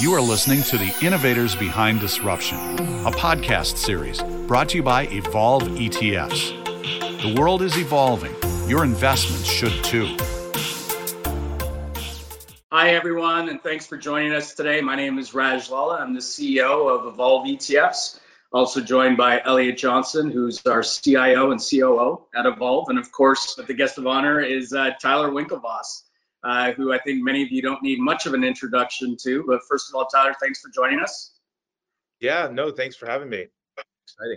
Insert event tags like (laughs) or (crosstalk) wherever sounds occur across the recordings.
You are listening to The Innovators Behind Disruption, a podcast series brought to you by Evolve ETFs. The world is evolving. Your investments should too. Hi, everyone, and thanks for joining us today. My name is Raj Lala. I'm the CEO of Evolve ETFs. Also joined by Elliot Johnson, who's our CIO and COO at Evolve. And of course, the guest of honor is uh, Tyler Winklevoss uh, who I think many of you don't need much of an introduction to. But first of all, Tyler, thanks for joining us. Yeah, no, thanks for having me.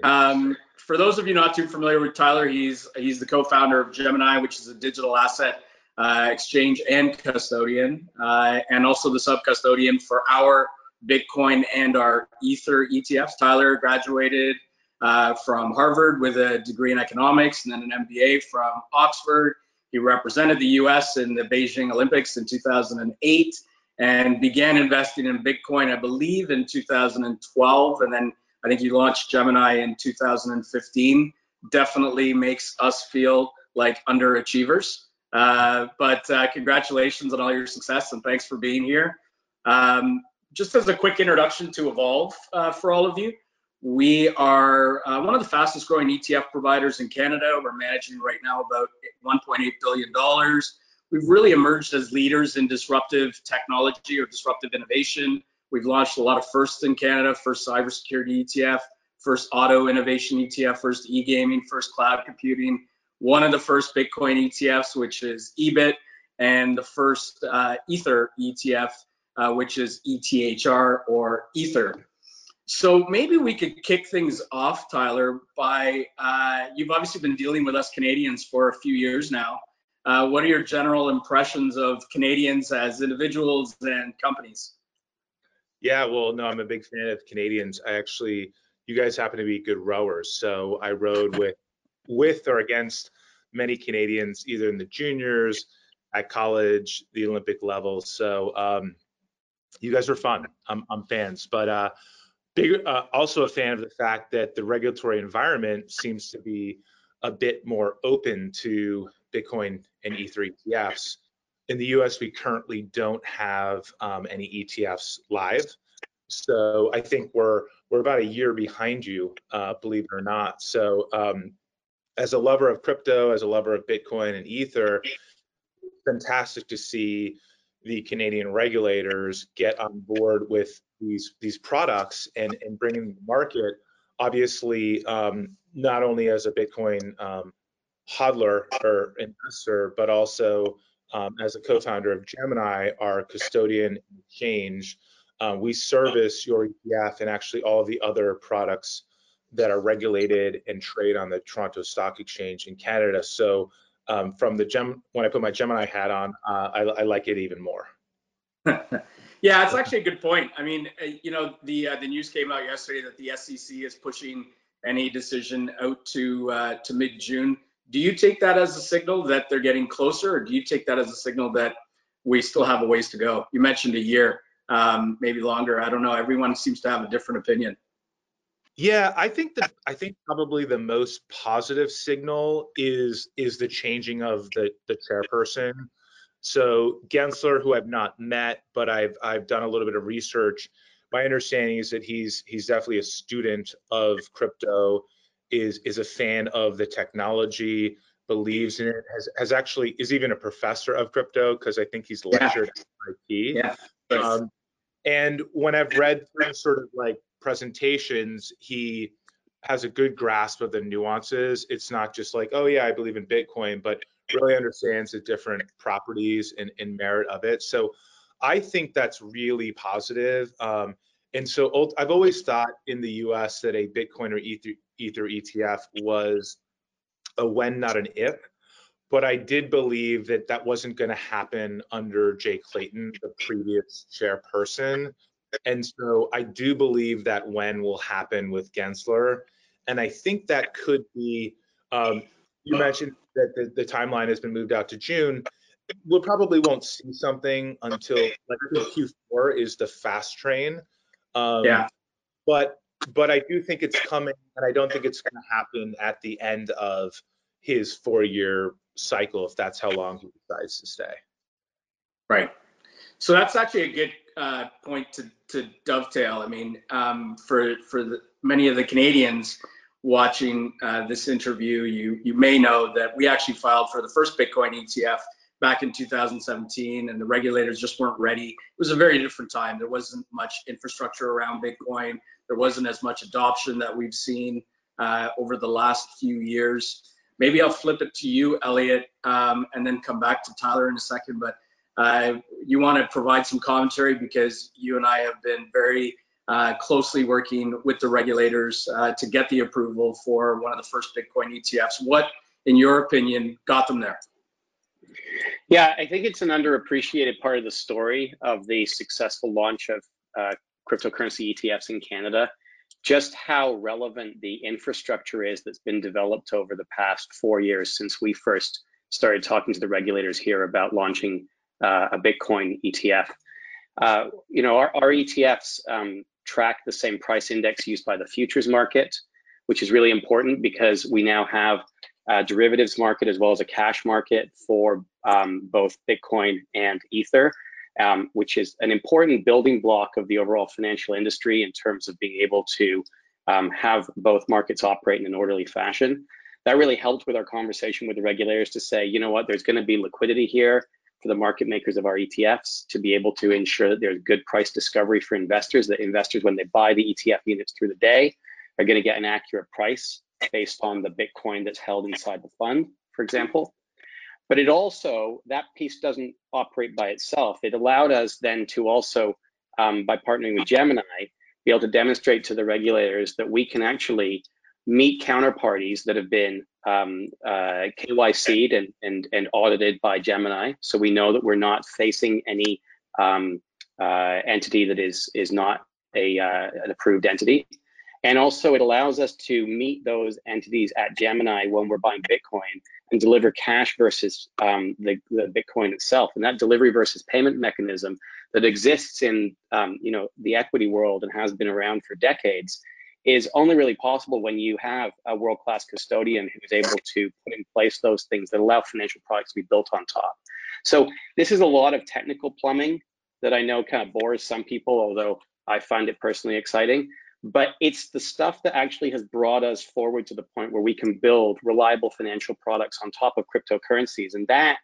Um, for those of you not too familiar with Tyler, he's he's the co-founder of Gemini, which is a digital asset uh, exchange and custodian, uh, and also the sub-custodian for our Bitcoin and our Ether ETFs. Tyler graduated uh, from Harvard with a degree in economics and then an MBA from Oxford. He represented the US in the Beijing Olympics in 2008 and began investing in Bitcoin, I believe, in 2012. And then I think he launched Gemini in 2015. Definitely makes us feel like underachievers. Uh, but uh, congratulations on all your success and thanks for being here. Um, just as a quick introduction to Evolve uh, for all of you, we are uh, one of the fastest growing ETF providers in Canada. We're managing right now about $1.8 billion. We've really emerged as leaders in disruptive technology or disruptive innovation. We've launched a lot of firsts in Canada, first cybersecurity ETF, first auto innovation ETF, first e-gaming, first cloud computing, one of the first Bitcoin ETFs, which is EBIT, and the first uh, Ether ETF, uh, which is ETHR or Ether. So maybe we could kick things off, Tyler, by uh, you've obviously been dealing with us Canadians for a few years now. Uh, what are your general impressions of Canadians as individuals and companies? Yeah, well, no, I'm a big fan of Canadians. I actually, you guys happen to be good rowers, so I rowed with, with or against many Canadians, either in the juniors, at college, the Olympic level. So um, you guys are fun. I'm, I'm fans, but uh, Big, uh, also a fan of the fact that the regulatory environment seems to be a bit more open to Bitcoin and Ether ETFs. In the US, we currently don't have um, any ETFs live. So I think we're we're about a year behind you, uh, believe it or not. So um, as a lover of crypto, as a lover of Bitcoin and Ether, fantastic to see the Canadian regulators get on board with these these products and and bringing them to market obviously um, not only as a bitcoin um, hodler or investor but also um, as a co-founder of gemini our custodian exchange uh, we service your etf and actually all the other products that are regulated and trade on the toronto stock exchange in canada. So um, from the gem when i put my gemini hat on uh, I, I like it even more (laughs) Yeah, it's actually a good point. I mean, uh, you know, the uh, the news came out yesterday that the SEC is pushing any decision out to uh, to mid June. Do you take that as a signal that they're getting closer, or do you take that as a signal that we still have a ways to go? You mentioned a year, um, maybe longer. I don't know. Everyone seems to have a different opinion. Yeah, I think that I think probably the most positive signal is is the changing of the the chairperson. So Gensler, who I've not met, but I've I've done a little bit of research. My understanding is that he's he's definitely a student of crypto, is is a fan of the technology, believes in it, has has actually is even a professor of crypto because I think he's lectured yeah. at Yeah. Um, and when I've read sort of like presentations, he has a good grasp of the nuances. It's not just like, oh yeah, I believe in Bitcoin, but really understands the different properties and, and merit of it. So I think that's really positive. Um, and so I've always thought in the US that a Bitcoin or Ether, Ether ETF was a when, not an if. But I did believe that that wasn't going to happen under Jay Clayton, the previous chairperson. And so I do believe that when will happen with Gensler. And I think that could be, um, you mentioned that the, the timeline has been moved out to June, we probably won't see something until like I think Q4 is the fast train. Um, yeah. But but I do think it's coming, and I don't think it's going to happen at the end of his four-year cycle, if that's how long he decides to stay. Right. So that's actually a good uh, point to, to dovetail. I mean, um, for for the, many of the Canadians watching uh, this interview, you you may know that we actually filed for the first Bitcoin ETF back in 2017, and the regulators just weren't ready. It was a very different time. There wasn't much infrastructure around Bitcoin. There wasn't as much adoption that we've seen uh, over the last few years. Maybe I'll flip it to you, Elliot, um, and then come back to Tyler in a second. But uh, you want to provide some commentary because you and I have been very uh, closely working with the regulators uh, to get the approval for one of the first Bitcoin ETFs. What, in your opinion, got them there? Yeah, I think it's an underappreciated part of the story of the successful launch of uh, cryptocurrency ETFs in Canada. Just how relevant the infrastructure is that's been developed over the past four years since we first started talking to the regulators here about launching uh, a Bitcoin ETF. Uh, you know, our, our ETFs um, track the same price index used by the futures market, which is really important because we now have a derivatives market as well as a cash market for um, both Bitcoin and Ether, um, which is an important building block of the overall financial industry in terms of being able to um, have both markets operate in an orderly fashion. That really helped with our conversation with the regulators to say, you know what, there's going to be liquidity here for the market makers of our ETFs to be able to ensure that there's good price discovery for investors, that investors, when they buy the ETF units through the day, are going to get an accurate price based on the Bitcoin that's held inside the fund, for example. But it also, that piece doesn't operate by itself. It allowed us then to also, um, by partnering with Gemini, be able to demonstrate to the regulators that we can actually meet counterparties that have been um, uh, KYC'd and, and, and audited by Gemini. So we know that we're not facing any um, uh, entity that is, is not a, uh, an approved entity. And also it allows us to meet those entities at Gemini when we're buying Bitcoin and deliver cash versus um, the, the, Bitcoin itself. And that delivery versus payment mechanism that exists in um, you know the equity world and has been around for decades is only really possible when you have a world-class custodian who is able to put in place those things that allow financial products to be built on top. So this is a lot of technical plumbing that I know kind of bores some people, although I find it personally exciting. But it's the stuff that actually has brought us forward to the point where we can build reliable financial products on top of cryptocurrencies. And that,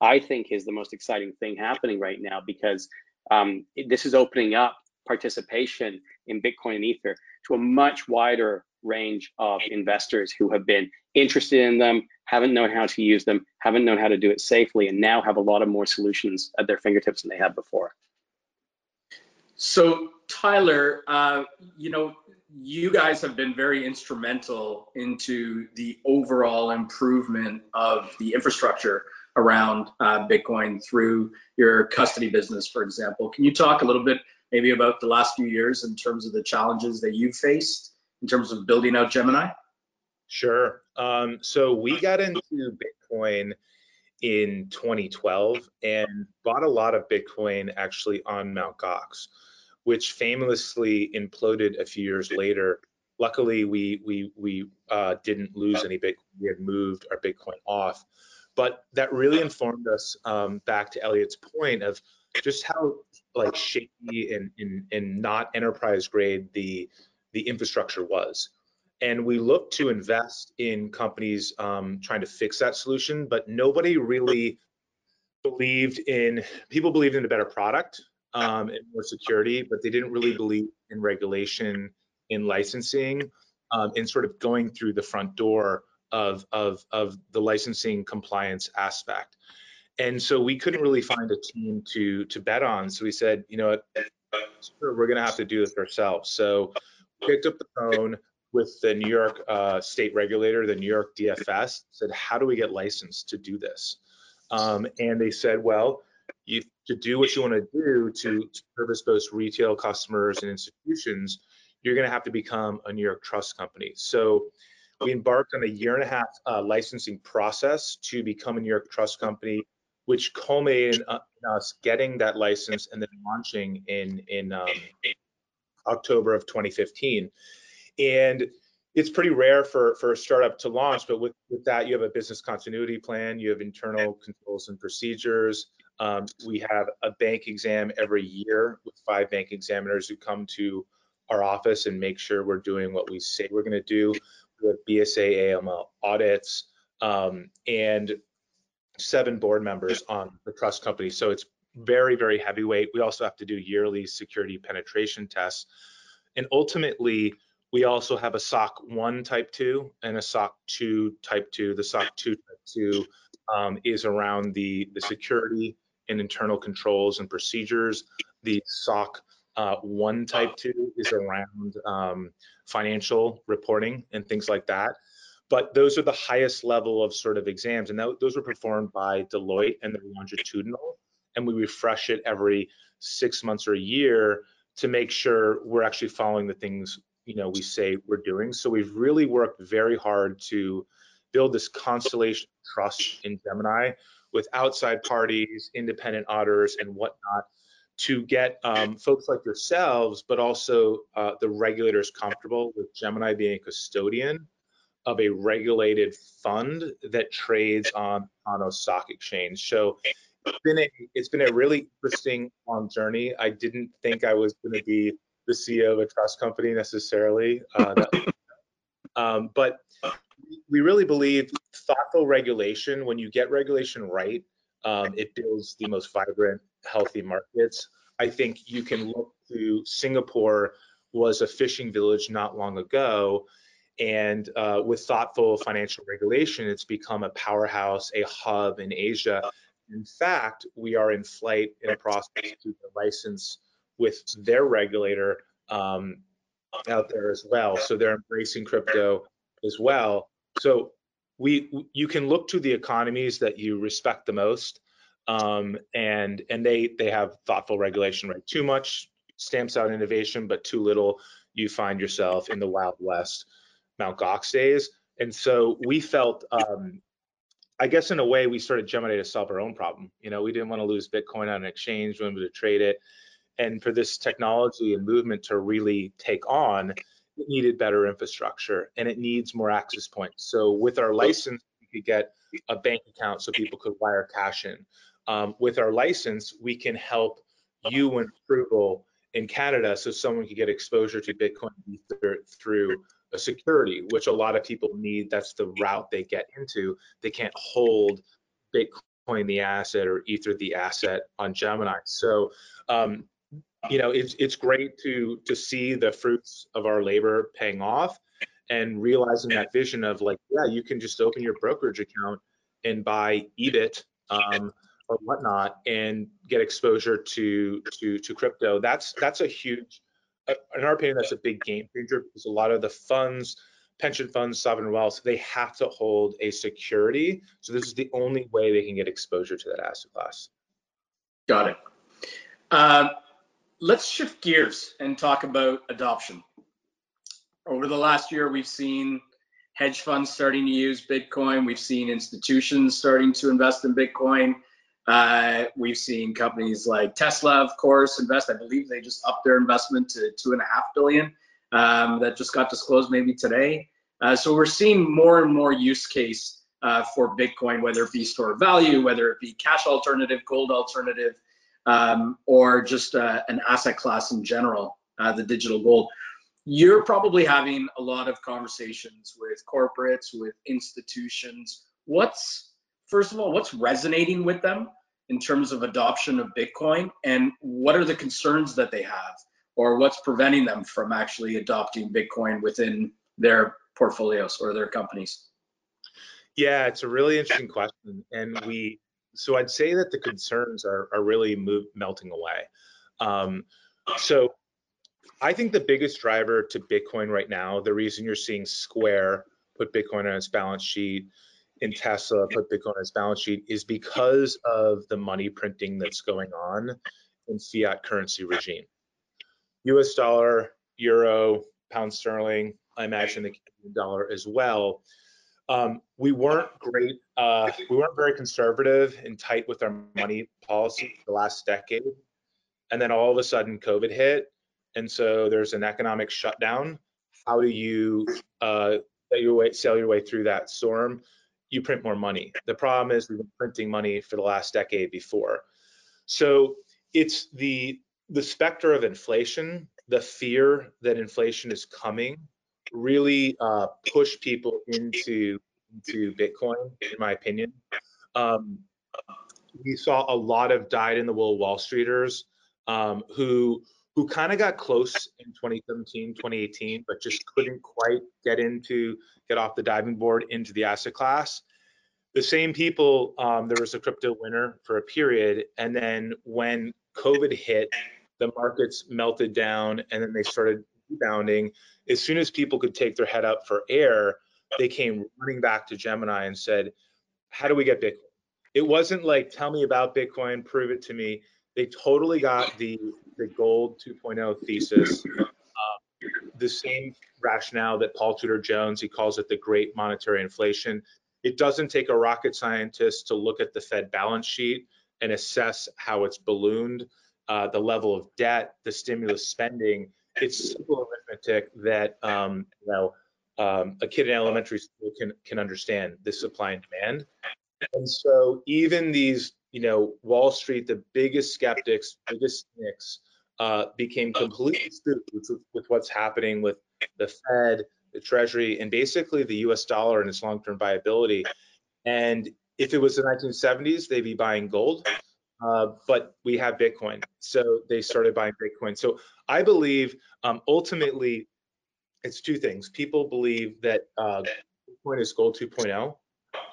I think, is the most exciting thing happening right now because um, this is opening up participation in Bitcoin and Ether to a much wider range of investors who have been interested in them, haven't known how to use them, haven't known how to do it safely, and now have a lot of more solutions at their fingertips than they had before. So, Tyler, uh, you know, you guys have been very instrumental into the overall improvement of the infrastructure around uh, Bitcoin through your custody business, for example. Can you talk a little bit maybe about the last few years in terms of the challenges that you've faced in terms of building out Gemini? Sure. Um, so we got into Bitcoin in 2012 and bought a lot of Bitcoin actually on Mt. Gox, which famously imploded a few years later. Luckily, we we we uh, didn't lose any Bitcoin. We had moved our Bitcoin off, but that really informed us um, back to Elliot's point of just how like shaky and, and, and not enterprise grade the the infrastructure was. And we looked to invest in companies um, trying to fix that solution, but nobody really believed in people believed in a better product um, and more security, but they didn't really believe in regulation, in licensing, um, in sort of going through the front door of of of the licensing compliance aspect and so we couldn't really find a team to to bet on. So we said, you know, we're going to have to do this ourselves. So we picked up the phone with the New York uh, state regulator, the New York DFS, said, how do we get licensed to do this? Um, and they said, well, you to do what you want to do to, to service both retail customers and institutions, you're going to have to become a New York trust company. So we embarked on a year and a half uh, licensing process to become a New York trust company which culminated in us getting that license and then launching in in um, October of 2015. And it's pretty rare for for a startup to launch, but with, with that you have a business continuity plan, you have internal controls and procedures, Um, we have a bank exam every year with five bank examiners who come to our office and make sure we're doing what we say we're going to do. We have BSA AML audits um, and seven board members on the trust company. So it's very, very heavyweight. We also have to do yearly security penetration tests. And ultimately, we also have a SOC 1 type 2 and a SOC 2 type 2. The SOC 2 type 2 um, is around the, the security and internal controls and procedures. The SOC uh, 1 type 2 is around um, financial reporting and things like that. But those are the highest level of sort of exams. And that, those were performed by Deloitte and they're longitudinal. And we refresh it every six months or a year to make sure we're actually following the things you know we say we're doing. So we've really worked very hard to build this constellation of trust in Gemini with outside parties, independent auditors, and whatnot to get um, folks like yourselves, but also uh, the regulators comfortable with Gemini being a custodian of a regulated fund that trades on Toronto Stock Exchange. So it's been a it's been a really interesting long journey. I didn't think I was going to be the CEO of a trust company necessarily, uh, that, (laughs) um, but we really believe thoughtful regulation. When you get regulation right, um, it builds the most vibrant, healthy markets. I think you can look to Singapore was a fishing village not long ago and uh, with thoughtful financial regulation, it's become a powerhouse, a hub in Asia. In fact, we are in flight in a process to license with their regulator um, out there as well. So they're embracing crypto as well. So we you can look to the economies that you respect the most, um, and and they they have thoughtful regulation. Right, too much stamps out innovation, but too little, you find yourself in the wild west. Mount Gox days. And so we felt, um, I guess in a way, we started Gemini to solve our own problem. You know, we didn't want to lose Bitcoin on an exchange, we wanted to trade it. And for this technology and movement to really take on, it needed better infrastructure and it needs more access points. So with our license, we could get a bank account so people could wire cash in. Um, with our license, we can help you and approval in Canada so someone could get exposure to Bitcoin through security, which a lot of people need. That's the route they get into. They can't hold Bitcoin the asset or Ether the asset on Gemini. So, um, you know, it's it's great to to see the fruits of our labor paying off and realizing that vision of like, yeah, you can just open your brokerage account and buy EBIT um, or whatnot and get exposure to to to crypto. That's that's a huge in our opinion, that's a big game changer because a lot of the funds, pension funds, sovereign wealth, they have to hold a security. So this is the only way they can get exposure to that asset class. Got it. Uh, let's shift gears and talk about adoption. Over the last year, we've seen hedge funds starting to use Bitcoin. We've seen institutions starting to invest in Bitcoin. Uh, we've seen companies like Tesla, of course, invest. I believe they just upped their investment to two and a half billion. Um, that just got disclosed maybe today. Uh, so we're seeing more and more use case uh, for Bitcoin, whether it be store value, whether it be cash alternative, gold alternative, um, or just uh, an asset class in general, uh, the digital gold. You're probably having a lot of conversations with corporates, with institutions. What's first of all, what's resonating with them? In terms of adoption of Bitcoin and what are the concerns that they have or what's preventing them from actually adopting Bitcoin within their portfolios or their companies? Yeah, it's a really interesting question. And we, so I'd say that the concerns are, are really move, melting away. Um, so I think the biggest driver to Bitcoin right now, the reason you're seeing Square put Bitcoin on its balance sheet, in Tesla put Bitcoin on its balance sheet is because of the money printing that's going on in fiat currency regime. US dollar, euro, pound sterling, I imagine the Canadian dollar as well. Um, we weren't great, uh, we weren't very conservative and tight with our money policy the last decade. And then all of a sudden COVID hit. And so there's an economic shutdown. How do you uh, sell your way, sell your way through that storm? You print more money. The problem is we've been printing money for the last decade before. So it's the the specter of inflation, the fear that inflation is coming, really uh, push people into into Bitcoin, in my opinion. Um, we saw a lot of dyed in the wool Wall Streeters um, who who kind of got close in 2017, 2018, but just couldn't quite get into get off the diving board into the asset class. The same people, um, there was a crypto winter for a period, and then when COVID hit, the markets melted down, and then they started rebounding. As soon as people could take their head up for air, they came running back to Gemini and said, "How do we get Bitcoin?" It wasn't like, "Tell me about Bitcoin, prove it to me." They totally got the the gold 2.0 thesis, uh, the same rationale that Paul Tudor Jones he calls it the great monetary inflation. It doesn't take a rocket scientist to look at the Fed balance sheet and assess how it's ballooned, uh, the level of debt, the stimulus spending. It's simple arithmetic that um, you know um, a kid in elementary school can can understand the supply and demand. And so even these, you know, Wall Street, the biggest skeptics, biggest cynics, uh, became completely spooked with, with what's happening with the Fed, the Treasury, and basically the U.S. dollar and its long-term viability. And if it was the 1970s, they'd be buying gold. Uh, but we have Bitcoin, so they started buying Bitcoin. So I believe um, ultimately it's two things. People believe that uh, Bitcoin is gold 2.0.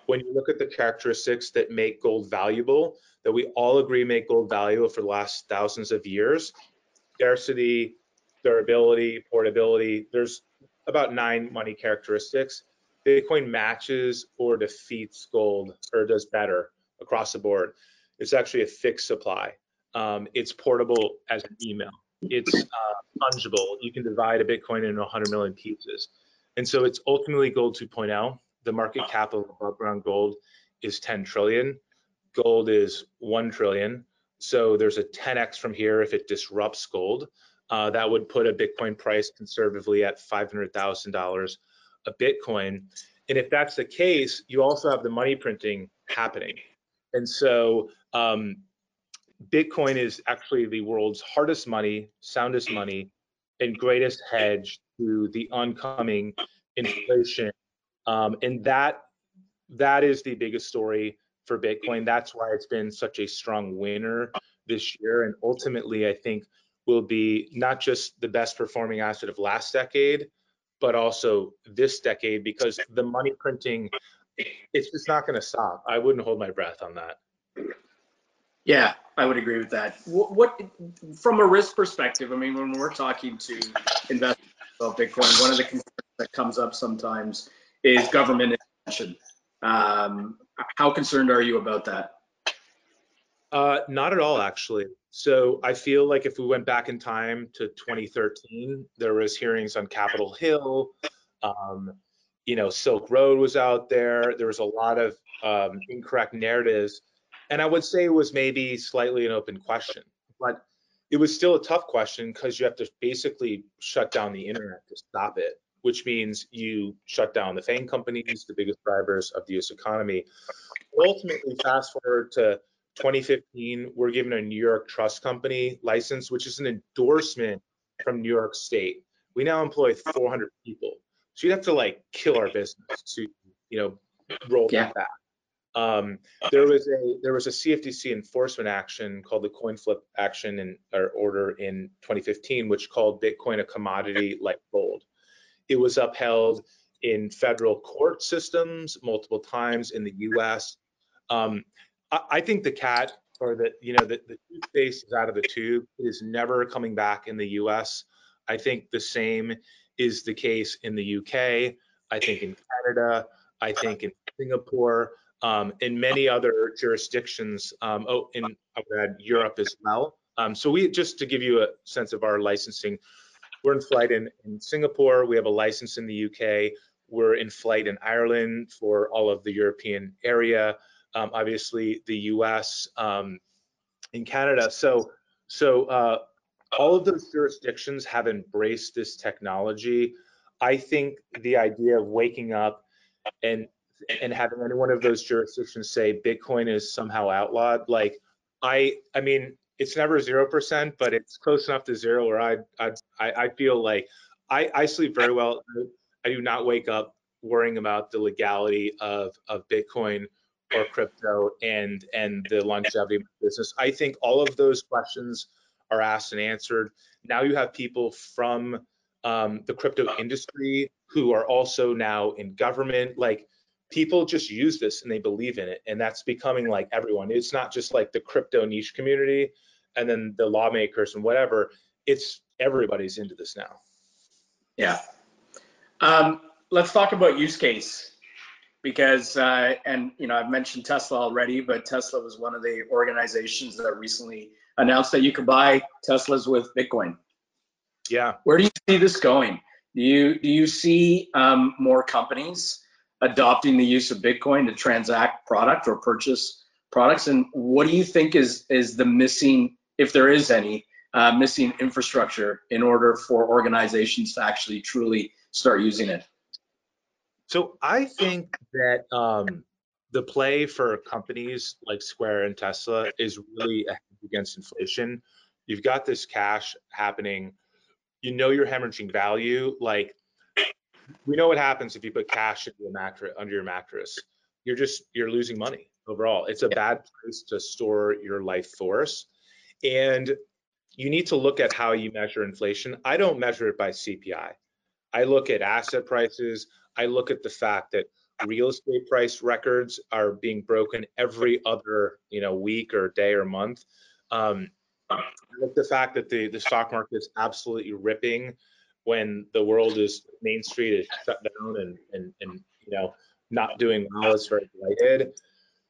When you look at the characteristics that make gold valuable, that we all agree make gold valuable for the last thousands of years, scarcity, durability, portability, there's about nine money characteristics. Bitcoin matches or defeats gold or does better across the board. It's actually a fixed supply. Um, it's portable as an email. It's uh, fungible. You can divide a Bitcoin into 100 million pieces. And so it's ultimately gold 2.0. The market cap of above ground gold is 10 trillion. Gold is 1 trillion. So there's a 10x from here if it disrupts gold. Uh, that would put a Bitcoin price conservatively at $500,000 a Bitcoin. And if that's the case, you also have the money printing happening. And so um, Bitcoin is actually the world's hardest money, soundest money, and greatest hedge to the oncoming inflation. Um, and that that is the biggest story for Bitcoin. That's why it's been such a strong winner this year. And ultimately, I think will be not just the best performing asset of last decade, but also this decade because the money printing, it's just not going to stop. I wouldn't hold my breath on that. Yeah, I would agree with that. What, what, from a risk perspective? I mean, when we're talking to investors about Bitcoin, one of the concerns that comes up sometimes is government intervention. Um, how concerned are you about that? Uh, not at all, actually. So I feel like if we went back in time to 2013, there was hearings on Capitol Hill. Um, you know, Silk Road was out there. There was a lot of um, incorrect narratives and I would say it was maybe slightly an open question, but it was still a tough question because you have to basically shut down the internet to stop it, which means you shut down the FANG companies, the biggest drivers of the US economy. Ultimately, fast forward to 2015, we're given a New York Trust Company license, which is an endorsement from New York State. We now employ 400 people. So you'd have to like kill our business to, you know, roll yeah. that back. Um, there was a there was a CFTC enforcement action called the Coinflip action in or order in 2015, which called Bitcoin a commodity like gold. It was upheld in federal court systems multiple times in the U.S. Um, I, I, think the cat or the you know the, the toothpaste is out of the tube. It is never coming back in the U.S. I think the same is the case in the UK. I think in Canada. I think in Singapore um, in many other jurisdictions, um, oh, in Europe as well. Um, so we just to give you a sense of our licensing, we're in flight in, in Singapore. We have a license in the UK. We're in flight in Ireland for all of the European area. Um, obviously, the US, um, in Canada. So, so uh, all of those jurisdictions have embraced this technology. I think the idea of waking up and and having any one of those jurisdictions say Bitcoin is somehow outlawed, like I I mean it's never zero percent, but it's close enough to zero where I I I feel like I I sleep very well. I do not wake up worrying about the legality of of Bitcoin or crypto and and the longevity of business. I think all of those questions are asked and answered. Now you have people from um, the crypto industry who are also now in government. Like people just use this and they believe in it, and that's becoming like everyone. It's not just like the crypto niche community and then the lawmakers and whatever. It's everybody's into this now. Yeah. Um, let's talk about use case because uh, and you know I've mentioned Tesla already, but Tesla was one of the organizations that recently announced that you could buy Teslas with Bitcoin. Yeah. Where do you see this going? Do you do you see um, more companies adopting the use of Bitcoin to transact product or purchase products? And what do you think is is the missing, if there is any, uh, missing infrastructure in order for organizations to actually truly start using it? So I think that um, the play for companies like Square and Tesla is really against inflation. You've got this cash happening. You know you're hemorrhaging value. Like we know what happens if you put cash into a mattress under your mattress. You're just you're losing money overall. It's a bad place to store your life force. And you need to look at how you measure inflation. I don't measure it by CPI. I look at asset prices. I look at the fact that real estate price records are being broken every other you know week or day or month. Um, I look at the fact that the the stock market is absolutely ripping when the world is Main Street is shut down and and and you know not doing well is very delighted.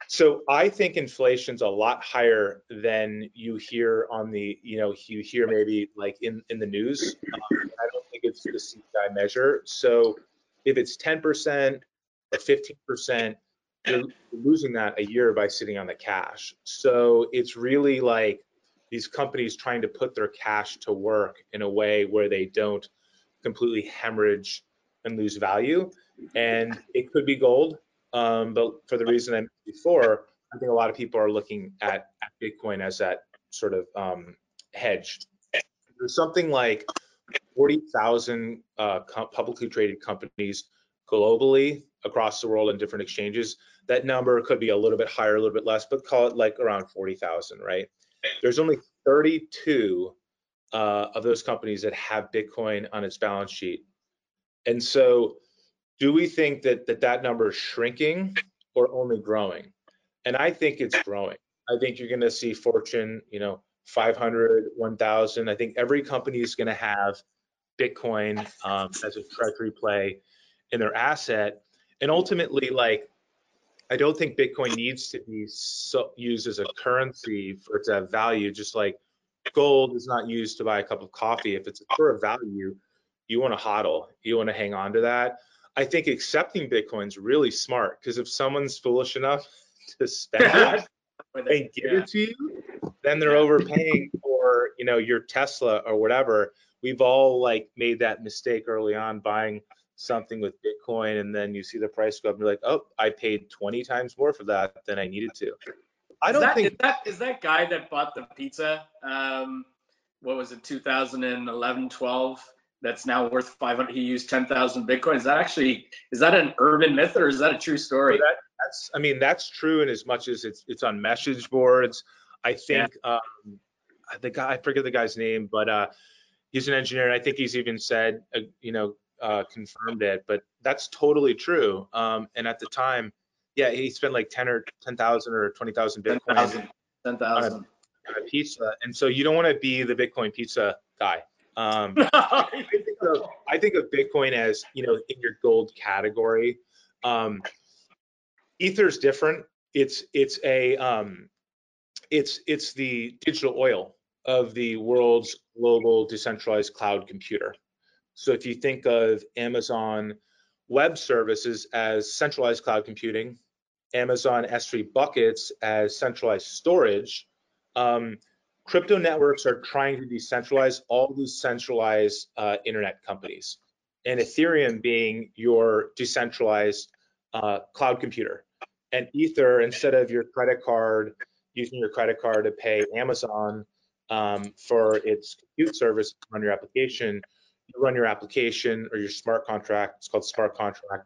So I think inflation's a lot higher than you hear on the you know you hear maybe like in in the news. Um, I don't think it's the CPI measure. So if it's 10% or 15%, you're losing that a year by sitting on the cash. So it's really like these companies trying to put their cash to work in a way where they don't completely hemorrhage and lose value. And it could be gold, um, but for the reason I mentioned before, I think a lot of people are looking at, at Bitcoin as that sort of um, hedge. There's something like 40,000 uh, publicly traded companies globally across the world in different exchanges. That number could be a little bit higher, a little bit less, but call it like around 40,000, right? There's only 32 uh, of those companies that have Bitcoin on its balance sheet. And so do we think that that, that number is shrinking or only growing? And I think it's growing. I think you're going to see Fortune, you know, 500, 1,000. I think every company is going to have Bitcoin um, as a treasury play in their asset. And ultimately, like, I don't think Bitcoin needs to be so, used as a currency for it to have value, just like gold is not used to buy a cup of coffee. If it's for a value, you want to hodl, you want to hang on to that. I think accepting Bitcoin is really smart because if someone's foolish enough (laughs) to spend (laughs) it and give yeah. it to you, then they're overpaying for you know your Tesla or whatever. We've all like made that mistake early on buying something with Bitcoin and then you see the price go up and you're like, oh, I paid 20 times more for that than I needed to. I don't is that, think is that is that guy that bought the pizza. Um, what was it, 2011, 12? That's now worth 500. He used 10,000 Bitcoin. Is that actually is that an urban myth or is that a true story? that, that's I mean that's true in as much as it's it's on message boards. I think yeah. um, the guy I forget the guy's name, but uh, he's an engineer. I think he's even said uh, you know uh, confirmed it, but that's totally true. Um, and at the time, yeah, he spent like 10 or 10,000 or 20,000 Bitcoin 10,000 pizza. And so you don't want to be the Bitcoin pizza guy. Um, (laughs) I, think of, I, think of, Bitcoin as, you know, in your gold category. Um, Ether's different. It's, it's a, um, it's, it's the digital oil of the world's global decentralized cloud computer. So if you think of Amazon Web Services as centralized cloud computing, Amazon S3 buckets as centralized storage, um, crypto networks are trying to decentralize all these centralized uh, internet companies, and Ethereum being your decentralized uh, cloud computer. And Ether, instead of your credit card, using your credit card to pay Amazon um, for its compute service on your application. You run your application or your smart contract, it's called smart contract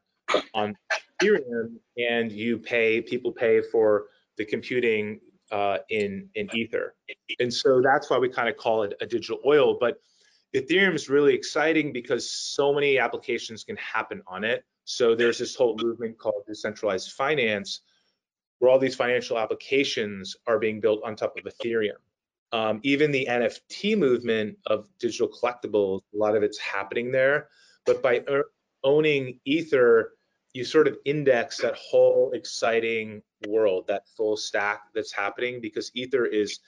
on Ethereum, and you pay, people pay for the computing uh, in, in Ether. And so that's why we kind of call it a digital oil. But Ethereum is really exciting because so many applications can happen on it. So there's this whole movement called decentralized finance, where all these financial applications are being built on top of Ethereum. Um, even the NFT movement of digital collectibles, a lot of it's happening there. But by owning Ether, you sort of index that whole exciting world, that full stack that's happening because Ether is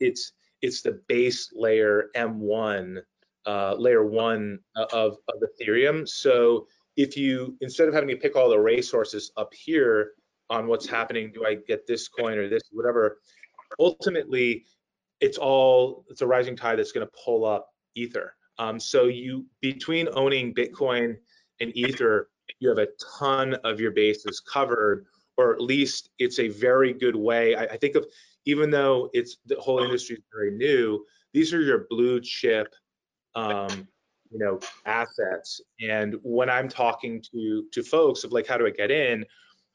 it's it's the base layer M1 uh, layer one of, of Ethereum. So if you instead of having to pick all the resources up here on what's happening, do I get this coin or this whatever? Ultimately, it's all it's a rising tide that's going to pull up Ether. Um, so you between owning Bitcoin and Ether, you have a ton of your bases covered, or at least it's a very good way. I, I think of even though it's the whole industry is very new, these are your blue chip um, you know assets. And when i'm talking to to folks of like how do i get in?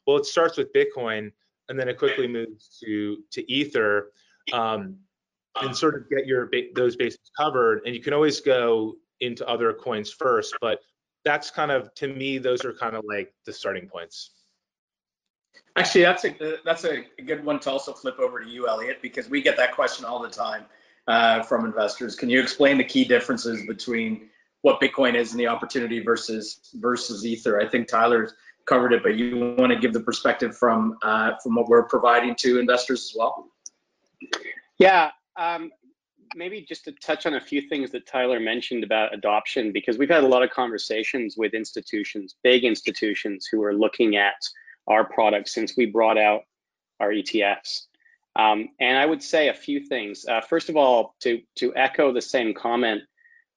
Well it starts with bitcoin and then it quickly moves to to ether um, and sort of get your those bases covered. And you can always go into other coins first but that's kind of to me those are kind of like the starting points actually that's a that's a good one to also flip over to you elliot because we get that question all the time uh, from investors. Can you explain the key differences between what Bitcoin is and the opportunity versus versus Ether? I think Tyler's covered it, but you want to give the perspective from uh, from what we're providing to investors as well. Yeah, um, maybe just to touch on a few things that Tyler mentioned about adoption, because we've had a lot of conversations with institutions, big institutions, who are looking at our product since we brought out our ETFs. Um, and I would say a few things. Uh, first of all, to to echo the same comment,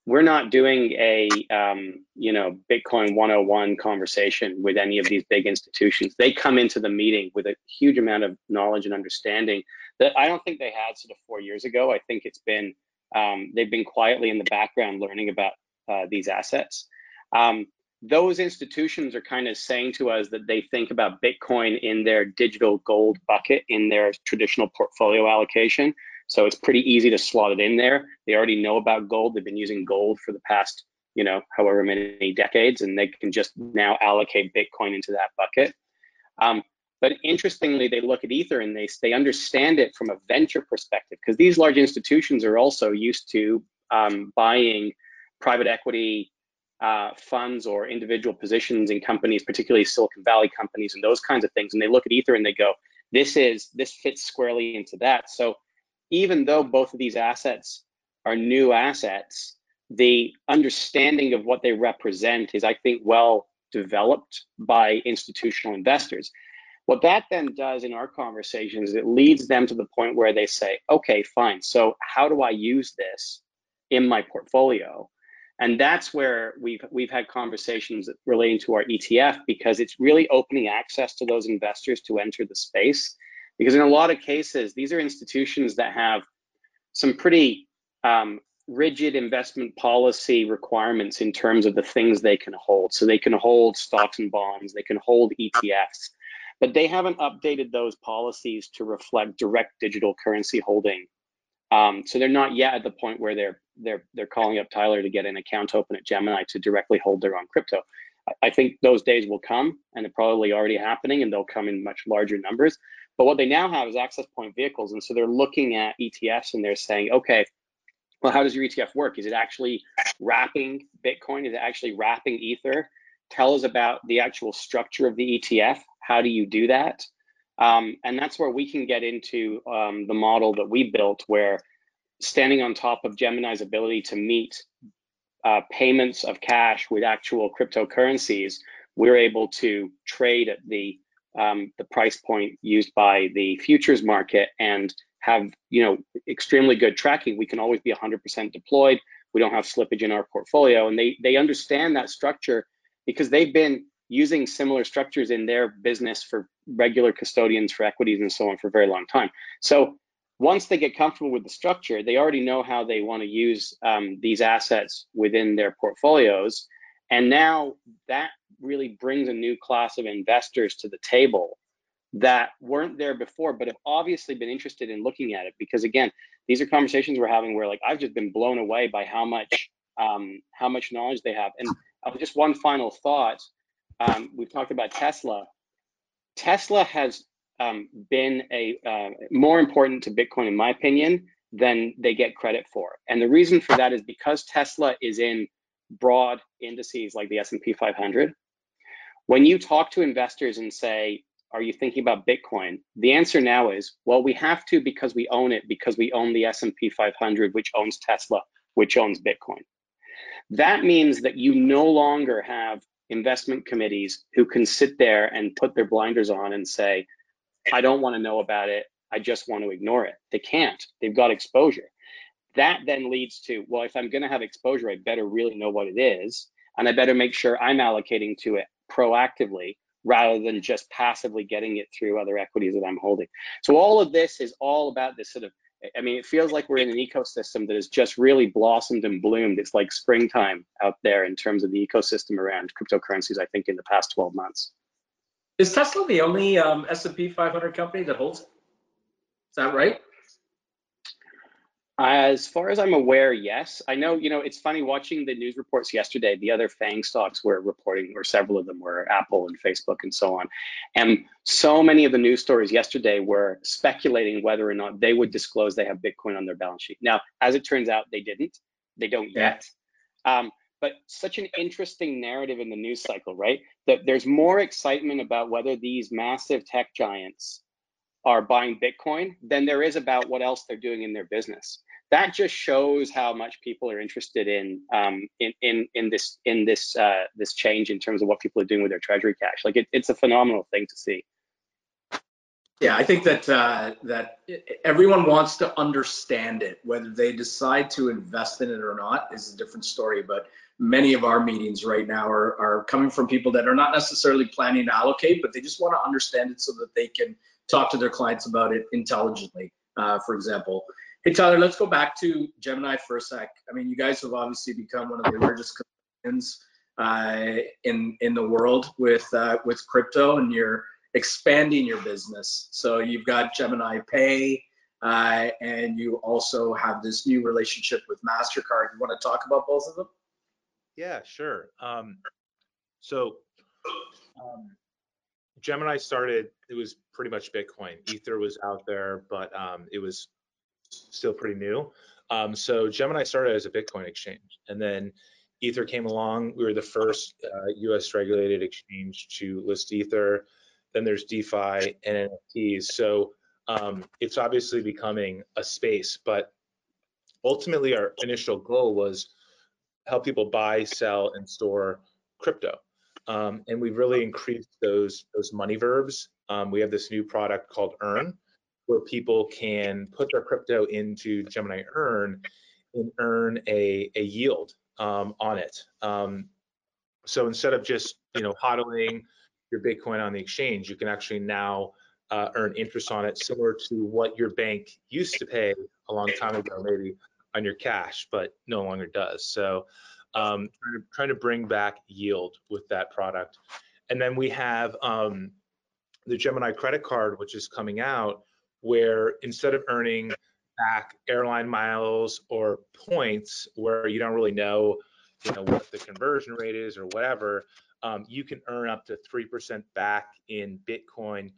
we're not doing a um, you know Bitcoin 101 conversation with any of these big institutions. They come into the meeting with a huge amount of knowledge and understanding that I don't think they had sort of four years ago. I think it's been um, they've been quietly in the background learning about uh, these assets. Um, those institutions are kind of saying to us that they think about Bitcoin in their digital gold bucket in their traditional portfolio allocation. So it's pretty easy to slot it in there. They already know about gold. They've been using gold for the past, you know, however many decades, and they can just now allocate Bitcoin into that bucket. Um, but interestingly, they look at Ether and they they understand it from a venture perspective because these large institutions are also used to um, buying private equity uh, funds or individual positions in companies, particularly Silicon Valley companies and those kinds of things. And they look at Ether and they go, this is this fits squarely into that. So even though both of these assets are new assets, the understanding of what they represent is, I think, well developed by institutional investors. What that then does in our conversations is it leads them to the point where they say, okay, fine. So how do I use this in my portfolio? And that's where we've we've had conversations relating to our ETF because it's really opening access to those investors to enter the space. Because in a lot of cases, these are institutions that have some pretty um, rigid investment policy requirements in terms of the things they can hold. So they can hold stocks and bonds, they can hold ETFs, but they haven't updated those policies to reflect direct digital currency holding. Um, so they're not yet at the point where they're they're they're calling up Tyler to get an account open at Gemini to directly hold their own crypto. I think those days will come, and they're probably already happening, and they'll come in much larger numbers. But what they now have is access point vehicles, and so they're looking at ETFs and they're saying, okay, well, how does your ETF work? Is it actually wrapping Bitcoin? Is it actually wrapping Ether? Tell us about the actual structure of the ETF. How do you do that? Um, and that's where we can get into um, the model that we built, where standing on top of Gemini's ability to meet uh, payments of cash with actual cryptocurrencies, we're able to trade at the um, the price point used by the futures market and have you know extremely good tracking. We can always be 100% deployed. We don't have slippage in our portfolio, and they they understand that structure because they've been using similar structures in their business for regular custodians for equities and so on for a very long time. So once they get comfortable with the structure, they already know how they want to use um, these assets within their portfolios. And now that really brings a new class of investors to the table that weren't there before, but have obviously been interested in looking at it. Because again, these are conversations we're having where like I've just been blown away by how much um, how much knowledge they have. And uh, just one final thought. Um, we've talked about Tesla. Tesla has um, been a uh, more important to Bitcoin, in my opinion, than they get credit for. And the reason for that is because Tesla is in broad indices like the S&P 500. When you talk to investors and say, "Are you thinking about Bitcoin?" The answer now is, "Well, we have to because we own it because we own the S&P 500, which owns Tesla, which owns Bitcoin." That means that you no longer have investment committees who can sit there and put their blinders on and say, I don't want to know about it. I just want to ignore it. They can't. They've got exposure. That then leads to, well, if I'm going to have exposure, I better really know what it is. And I better make sure I'm allocating to it proactively rather than just passively getting it through other equities that I'm holding. So all of this is all about this sort of I mean, it feels like we're in an ecosystem that has just really blossomed and bloomed. It's like springtime out there in terms of the ecosystem around cryptocurrencies, I think, in the past 12 months. Is Tesla the only um, S&P 500 company that holds? Is that right? As far as I'm aware, yes. I know, you know, it's funny watching the news reports yesterday. The other FANG stocks were reporting, or several of them were Apple and Facebook and so on. And so many of the news stories yesterday were speculating whether or not they would disclose they have Bitcoin on their balance sheet. Now, as it turns out, they didn't. They don't yet. Um, but such an interesting narrative in the news cycle, right? That there's more excitement about whether these massive tech giants are buying Bitcoin than there is about what else they're doing in their business. That just shows how much people are interested in um, in, in in this in this uh, this change in terms of what people are doing with their treasury cash. Like it, it's a phenomenal thing to see. Yeah, I think that uh, that everyone wants to understand it. Whether they decide to invest in it or not is a different story. But many of our meetings right now are, are coming from people that are not necessarily planning to allocate, but they just want to understand it so that they can talk to their clients about it intelligently, uh, for example. Hey, Tyler, let's go back to Gemini for a sec. I mean, you guys have obviously become one of the largest companies uh, in in the world with uh, with crypto, and you're expanding your business. So you've got Gemini Pay, uh, and you also have this new relationship with Mastercard. You want to talk about both of them? Yeah, sure. Um, so um, Gemini started, it was pretty much Bitcoin. Ether was out there, but um, it was still pretty new. Um, so Gemini started as a Bitcoin exchange, and then Ether came along. We were the first uh, U.S. regulated exchange to list Ether. Then there's DeFi and NFTs. So um, it's obviously becoming a space, but ultimately our initial goal was help people buy, sell, and store crypto. Um, and we've really increased those those money verbs. Um, we have this new product called Earn, where people can put their crypto into Gemini Earn and earn a, a yield um, on it. Um, so instead of just you know hodling your Bitcoin on the exchange, you can actually now uh, earn interest on it, similar to what your bank used to pay a long time ago, maybe on your cash, but no longer does. So um, trying, to, trying to bring back yield with that product. And then we have um, the Gemini credit card, which is coming out, where instead of earning back airline miles or points where you don't really know, you know, what the conversion rate is or whatever, um, you can earn up to 3% back in Bitcoin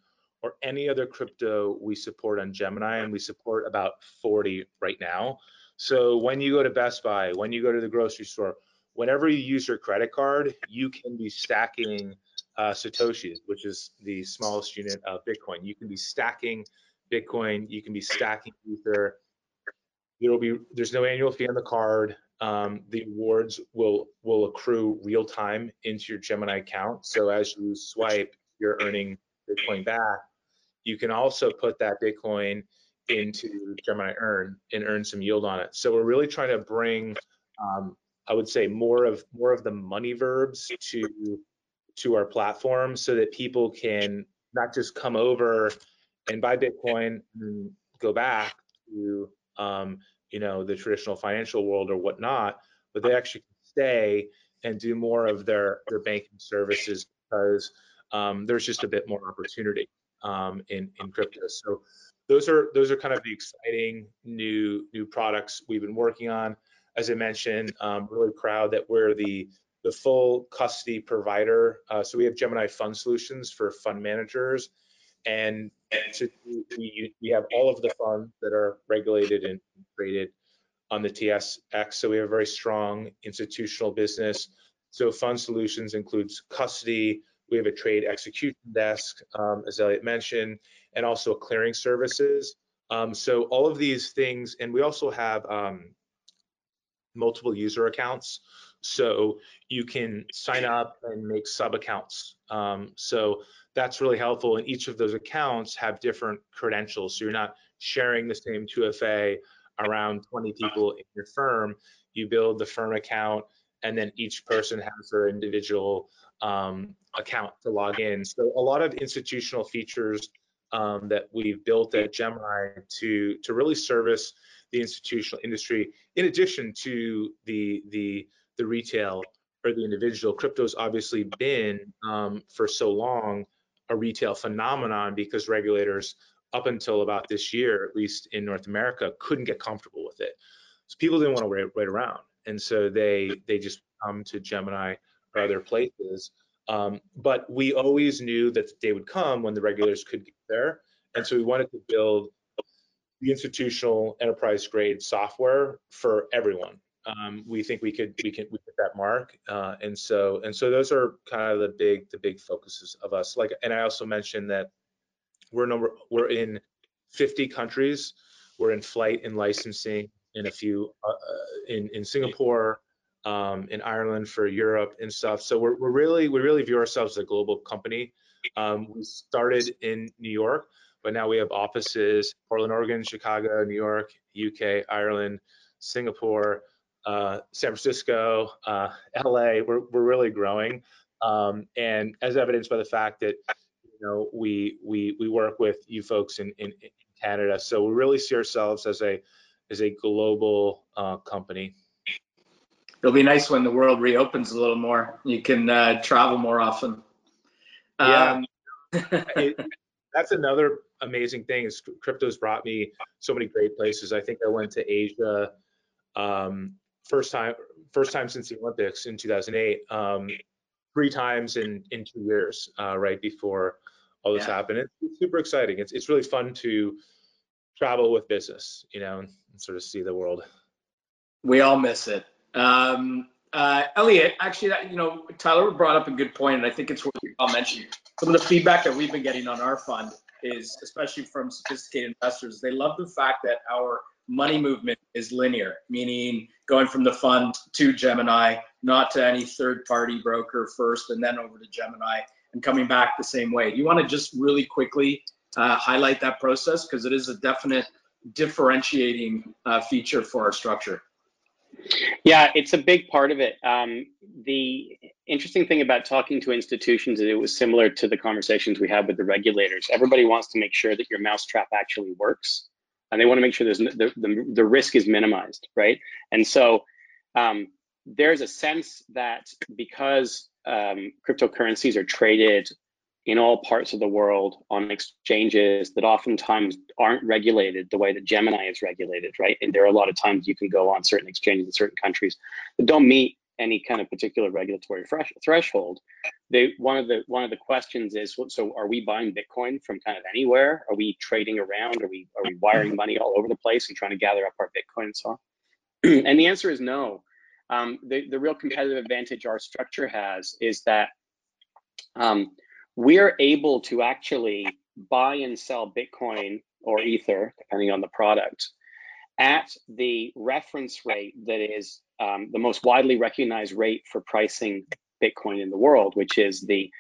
or any other crypto we support on Gemini, and we support about 40 right now. So when you go to Best Buy, when you go to the grocery store, whenever you use your credit card, you can be stacking uh, Satoshis, which is the smallest unit of Bitcoin. You can be stacking Bitcoin, you can be stacking Ether. There'll be there's no annual fee on the card. Um, the awards will will accrue real time into your Gemini account. So as you swipe, you're earning Bitcoin back. You can also put that Bitcoin into Gemini Earn and earn some yield on it. So we're really trying to bring, um, I would say, more of more of the money verbs to to our platform so that people can not just come over and buy Bitcoin and go back to um, you know the traditional financial world or whatnot, but they actually stay and do more of their their banking services because um, there's just a bit more opportunity um, in in crypto. So those are those are kind of the exciting new new products we've been working on. As I mentioned, I'm really proud that we're the the full custody provider. Uh, so we have Gemini Fund Solutions for fund managers, and to, we, we have all of the funds that are regulated and traded on the TSX. So we have a very strong institutional business. So fund solutions includes custody. We have a trade execution desk, um, as Elliot mentioned, and also clearing services. Um, so all of these things, and we also have um, multiple user accounts. So you can sign up and make sub accounts. Um, so that's really helpful. And each of those accounts have different credentials. So you're not sharing the same 2FA around 20 people in your firm. You build the firm account, and then each person has their individual um, account to log in. So a lot of institutional features um, that we've built at Gemini to to really service the institutional industry, in addition to the the the retail or the individual. Crypto's obviously been um, for so long a retail phenomenon because regulators up until about this year, at least in North America, couldn't get comfortable with it. So people didn't want to wait, wait around, and so they they just come to Gemini or other places. Um, but we always knew that the day would come when the regulators could get there, and so we wanted to build the institutional enterprise grade software for everyone. Um, we think we could we can we hit that mark, uh, and so and so those are kind of the big the big focuses of us. Like, and I also mentioned that we're number we're in 50 countries. We're in flight and licensing in a few uh, uh, in in Singapore, um, in Ireland for Europe and stuff. So we're we're really we really view ourselves as a global company. Um, we started in New York, but now we have offices Portland, Oregon, Chicago, New York, UK, Ireland, Singapore, uh, San Francisco, uh, LA. We're we're really growing, um, and as evidenced by the fact that you know, we we we work with you folks in, in, in Canada. So we really see ourselves as a as a global uh, company. It'll be nice when the world reopens a little more. You can uh, travel more often. Yeah, um, (laughs) it, that's another amazing thing. Is crypto's brought me so many great places. I think I went to Asia um, first time first time since the Olympics in 2008. Um, three times in in two years, uh, right before all this yeah. happened. It's, it's, super exciting. It's it's really fun to travel with business, you know, and sort of see the world. We all miss it. Um, uh, Elliot, actually, that, you know, Tyler brought up a good point, and I think it's worth I'll mention. Some of the feedback that we've been getting on our fund is, especially from sophisticated investors, they love the fact that our money movement is linear, meaning going from the fund to Gemini, not to any third party broker first and then over to Gemini and coming back the same way. Do you want to just really quickly uh, highlight that process? Because it is a definite differentiating uh, feature for our structure. Yeah, it's a big part of it. Um, the interesting thing about talking to institutions is it was similar to the conversations we had with the regulators. Everybody wants to make sure that your mousetrap actually works and they want to make sure there's the, the, the risk is minimized, right? And so um, there's a sense that because um, cryptocurrencies are traded in all parts of the world on exchanges that oftentimes aren't regulated the way that Gemini is regulated, right? And there are a lot of times you can go on certain exchanges in certain countries that don't meet any kind of particular regulatory threshold. They one of the one of the questions is so are we buying Bitcoin from kind of anywhere? Are we trading around? Are we are we wiring money all over the place and trying to gather up our Bitcoin and so on? (clears throat) and the answer is no. Um, the the real competitive advantage our structure has is that um, we're able to actually buy and sell Bitcoin or Ether, depending on the product, at the reference rate that is um, the most widely recognized rate for pricing Bitcoin in the world, which is the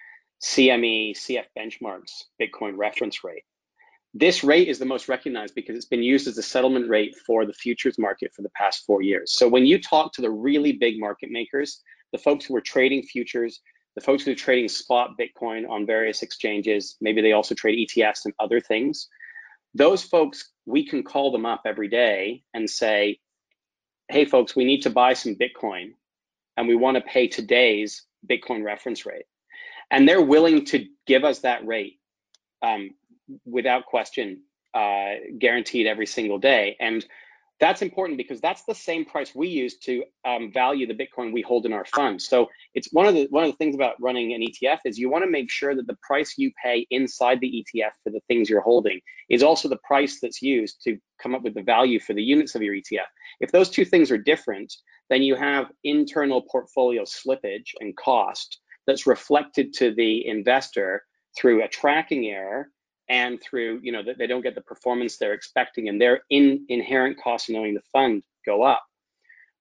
CME CF benchmarks Bitcoin reference rate. This rate is the most recognized because it's been used as the settlement rate for the futures market for the past four years. So when you talk to the really big market makers, the folks who are trading futures, the folks who are trading spot Bitcoin on various exchanges, maybe they also trade ETFs and other things. Those folks, we can call them up every day and say, hey, folks, we need to buy some Bitcoin and we want to pay today's Bitcoin reference rate. And they're willing to give us that rate um, without question, uh, guaranteed every single day. And that's important because that's the same price we use to um, value the Bitcoin we hold in our fund. So it's one of the one of the things about running an ETF is you want to make sure that the price you pay inside the ETF for the things you're holding is also the price that's used to come up with the value for the units of your ETF. If those two things are different, then you have internal portfolio slippage and cost that's reflected to the investor through a tracking error and through you know that they don't get the performance they're expecting and their in, inherent cost of knowing the fund go up.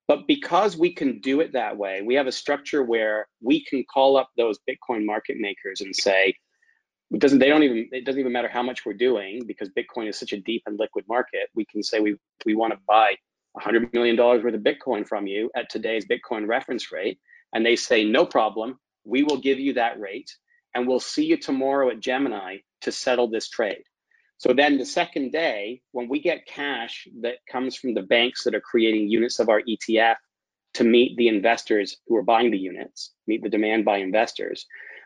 But because we can do it that way we have a structure where we can call up those bitcoin market makers and say it doesn't they don't even it doesn't even matter how much we're doing because bitcoin is such a deep and liquid market we can say we we want to buy 100 million dollars worth of bitcoin from you at today's bitcoin reference rate. And they say no problem we will give you that rate and we'll see you tomorrow at gemini to settle this trade. So then the second day, when we get cash that comes from the banks that are creating units of our ETF to meet the investors who are buying the units, meet the demand by investors,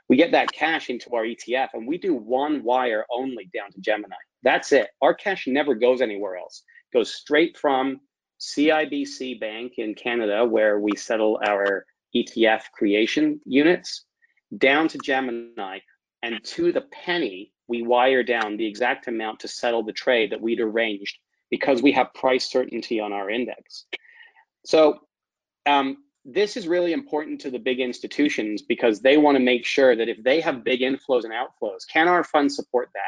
we get that cash into our ETF and we do one wire only down to Gemini. That's it. Our cash never goes anywhere else. It goes straight from CIBC Bank in Canada, where we settle our ETF creation units, down to Gemini, and to the penny, we wire down the exact amount to settle the trade that we'd arranged because we have price certainty on our index. So um, this is really important to the big institutions because they want to make sure that if they have big inflows and outflows, can our fund support that?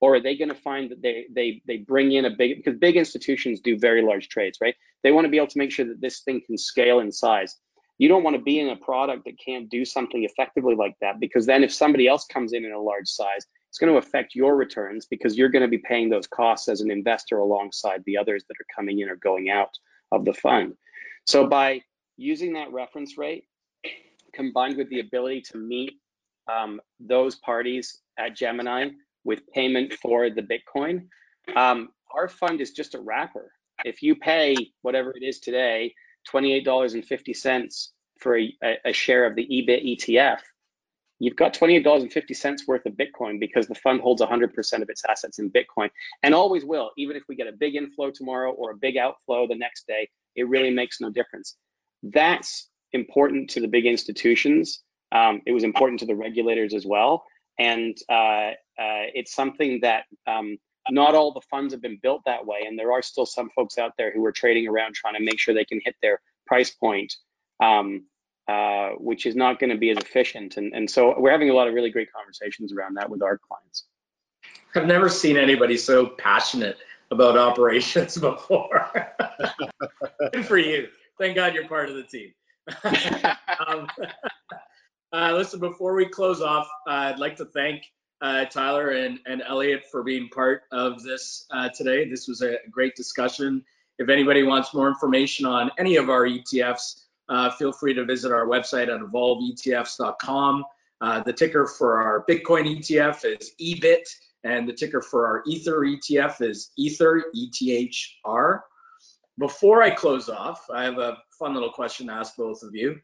Or are they going to find that they they they bring in a big because big institutions do very large trades, right? They want to be able to make sure that this thing can scale in size. You don't want to be in a product that can't do something effectively like that because then if somebody else comes in in a large size, it's going to affect your returns because you're going to be paying those costs as an investor alongside the others that are coming in or going out of the fund. So by using that reference rate combined with the ability to meet um, those parties at Gemini with payment for the Bitcoin, um, our fund is just a wrapper. If you pay whatever it is today, $28.50 for a, a share of the EBIT ETF, you've got $28.50 worth of Bitcoin because the fund holds 100% of its assets in Bitcoin and always will. Even if we get a big inflow tomorrow or a big outflow the next day, it really makes no difference. That's important to the big institutions. Um, it was important to the regulators as well. And uh, uh, it's something that um, not all the funds have been built that way. And there are still some folks out there who are trading around trying to make sure they can hit their price point um, uh, which is not going to be as efficient. And, and so we're having a lot of really great conversations around that with our clients. I've never seen anybody so passionate about operations (laughs) before. Good for you. Thank God you're part of the team. (laughs) (laughs) um, uh, listen, before we close off, uh, I'd like to thank uh, Tyler and, and Elliot for being part of this uh, today. This was a great discussion. If anybody wants more information on any of our ETFs, uh, feel free to visit our website at evolveetfs.com. Uh, the ticker for our Bitcoin ETF is EBIT, and the ticker for our Ether ETF is Ether, ETHR. Before I close off, I have a fun little question to ask both of you.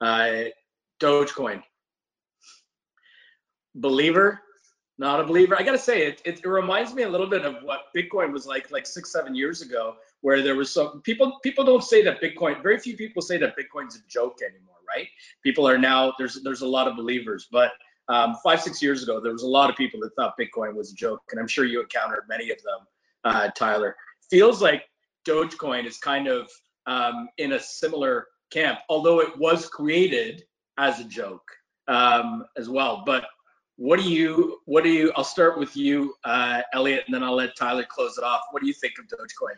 Uh, Dogecoin. Believer, not a believer. I gotta say, it, it, it reminds me a little bit of what Bitcoin was like like six, seven years ago, where there was some people people don't say that Bitcoin. Very few people say that Bitcoin's a joke anymore, right? People are now there's there's a lot of believers, but um, five six years ago there was a lot of people that thought Bitcoin was a joke, and I'm sure you encountered many of them, uh, Tyler. Feels like Dogecoin is kind of um, in a similar camp, although it was created as a joke um, as well. But what do you what do you? I'll start with you, uh, Elliot, and then I'll let Tyler close it off. What do you think of Dogecoin?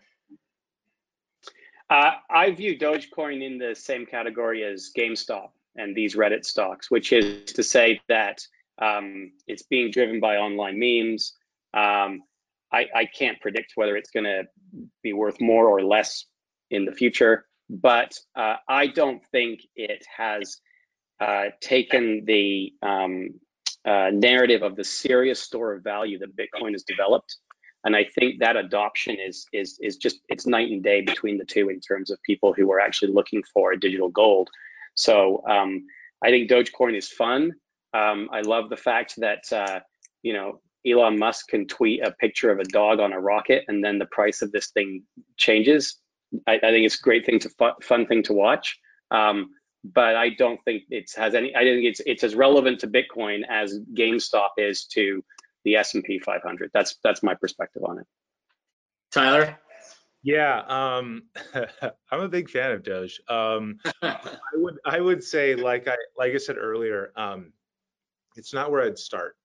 Uh, I view Dogecoin in the same category as GameStop and these Reddit stocks, which is to say that um, it's being driven by online memes. Um, I, I, can't predict whether it's going to be worth more or less in the future, but uh, I don't think it has uh, taken the um, uh, narrative of the serious store of value that Bitcoin has developed, and I think that adoption is is is just it's night and day between the two in terms of people who are actually looking for digital gold. So um, I think Dogecoin is fun. Um, I love the fact that uh, you know Elon Musk can tweet a picture of a dog on a rocket, and then the price of this thing changes. I, I think it's a great thing to fun, fun thing to watch. Um, but I don't think it has any. I think it's it's as relevant to Bitcoin as GameStop is to the S and P 500. That's that's my perspective on it. Tyler. Yeah, um, (laughs) I'm a big fan of Doge. Um, (laughs) I would I would say like I like I said earlier, um, it's not where I'd start.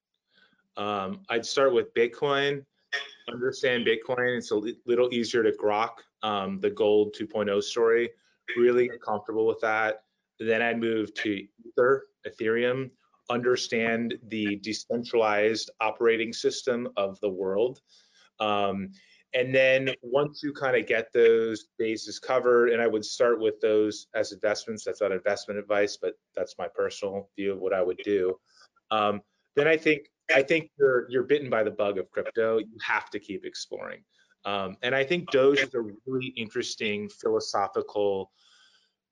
Um, I'd start with Bitcoin, understand Bitcoin. It's a little easier to grok um, the gold 2.0 story. Really comfortable with that. Then I'd move to Ether, Ethereum, understand the decentralized operating system of the world. Um, and then once you kind of get those bases covered, and I would start with those as investments. That's not investment advice, but that's my personal view of what I would do. Um, then I think I think you're you're bitten by the bug of crypto. You have to keep exploring. Um, and I think Doge is a really interesting philosophical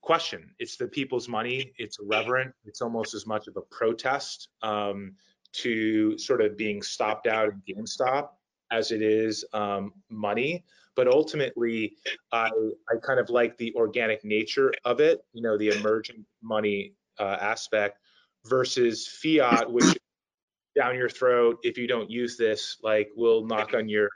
question. It's the people's money. It's reverent. It's almost as much of a protest um, to sort of being stopped out in GameStop as it is um, money. But ultimately, I, I kind of like the organic nature of it, you know, the emergent money uh, aspect versus fiat, which down your throat if you don't use this like we'll knock on your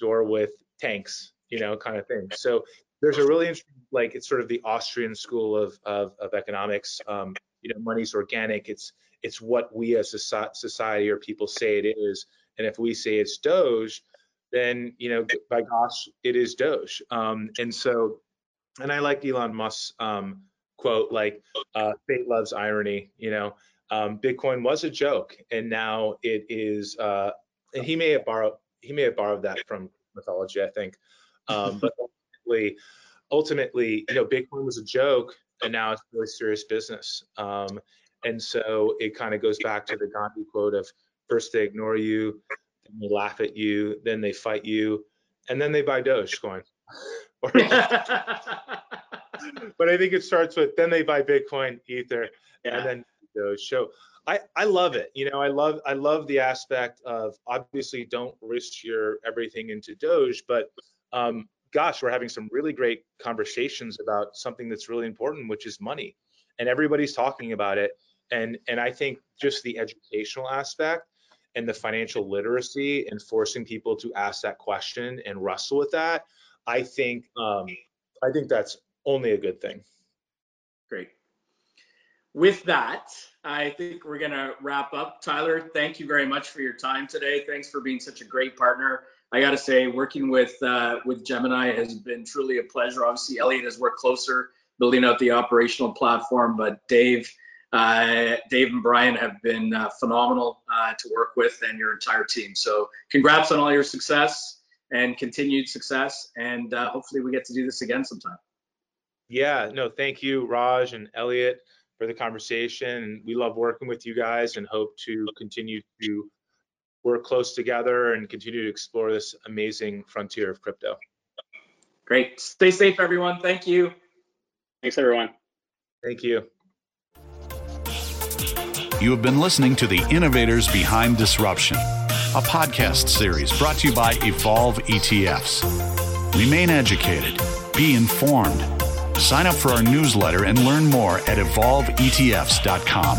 door with tanks you know kind of thing so there's a really interesting like it's sort of the austrian school of of, of economics um, you know money's organic it's it's what we as a society or people say it is and if we say it's doge then you know by gosh it is doge um, and so and i like elon musk's um, quote like uh, fate loves irony you know um, Bitcoin was a joke, and now it is. Uh, and he may have borrowed he may have borrowed that from mythology, I think. Um, but ultimately, ultimately, you know, Bitcoin was a joke, and now it's really serious business. Um, and so it kind of goes back to the Gandhi quote of first they ignore you, then they laugh at you, then they fight you, and then they buy Dogecoin. (laughs) (laughs) but I think it starts with then they buy Bitcoin, Ether, yeah. and then Doge. So I, I love it. You know, I love I love the aspect of obviously don't risk your everything into Doge, but um, gosh, we're having some really great conversations about something that's really important, which is money, and everybody's talking about it. And and I think just the educational aspect and the financial literacy and forcing people to ask that question and wrestle with that, I think um, I think that's only a good thing. Great with that, I think we're to wrap up. Tyler, thank you very much for your time today. Thanks for being such a great partner. I got to say, working with uh, with Gemini has been truly a pleasure. Obviously, Elliot has worked closer building out the operational platform, but Dave, uh, Dave and Brian have been uh, phenomenal uh, to work with, and your entire team. So, congrats on all your success and continued success, and uh, hopefully, we get to do this again sometime. Yeah, no, thank you, Raj and Elliot for the conversation. We love working with you guys and hope to continue to work close together and continue to explore this amazing frontier of crypto. Great. Stay safe, everyone. Thank you. Thanks, everyone. Thank you. You have been listening to The Innovators Behind Disruption, a podcast series brought to you by Evolve ETFs. Remain educated, be informed Sign up for our newsletter and learn more at evolveetfs.com.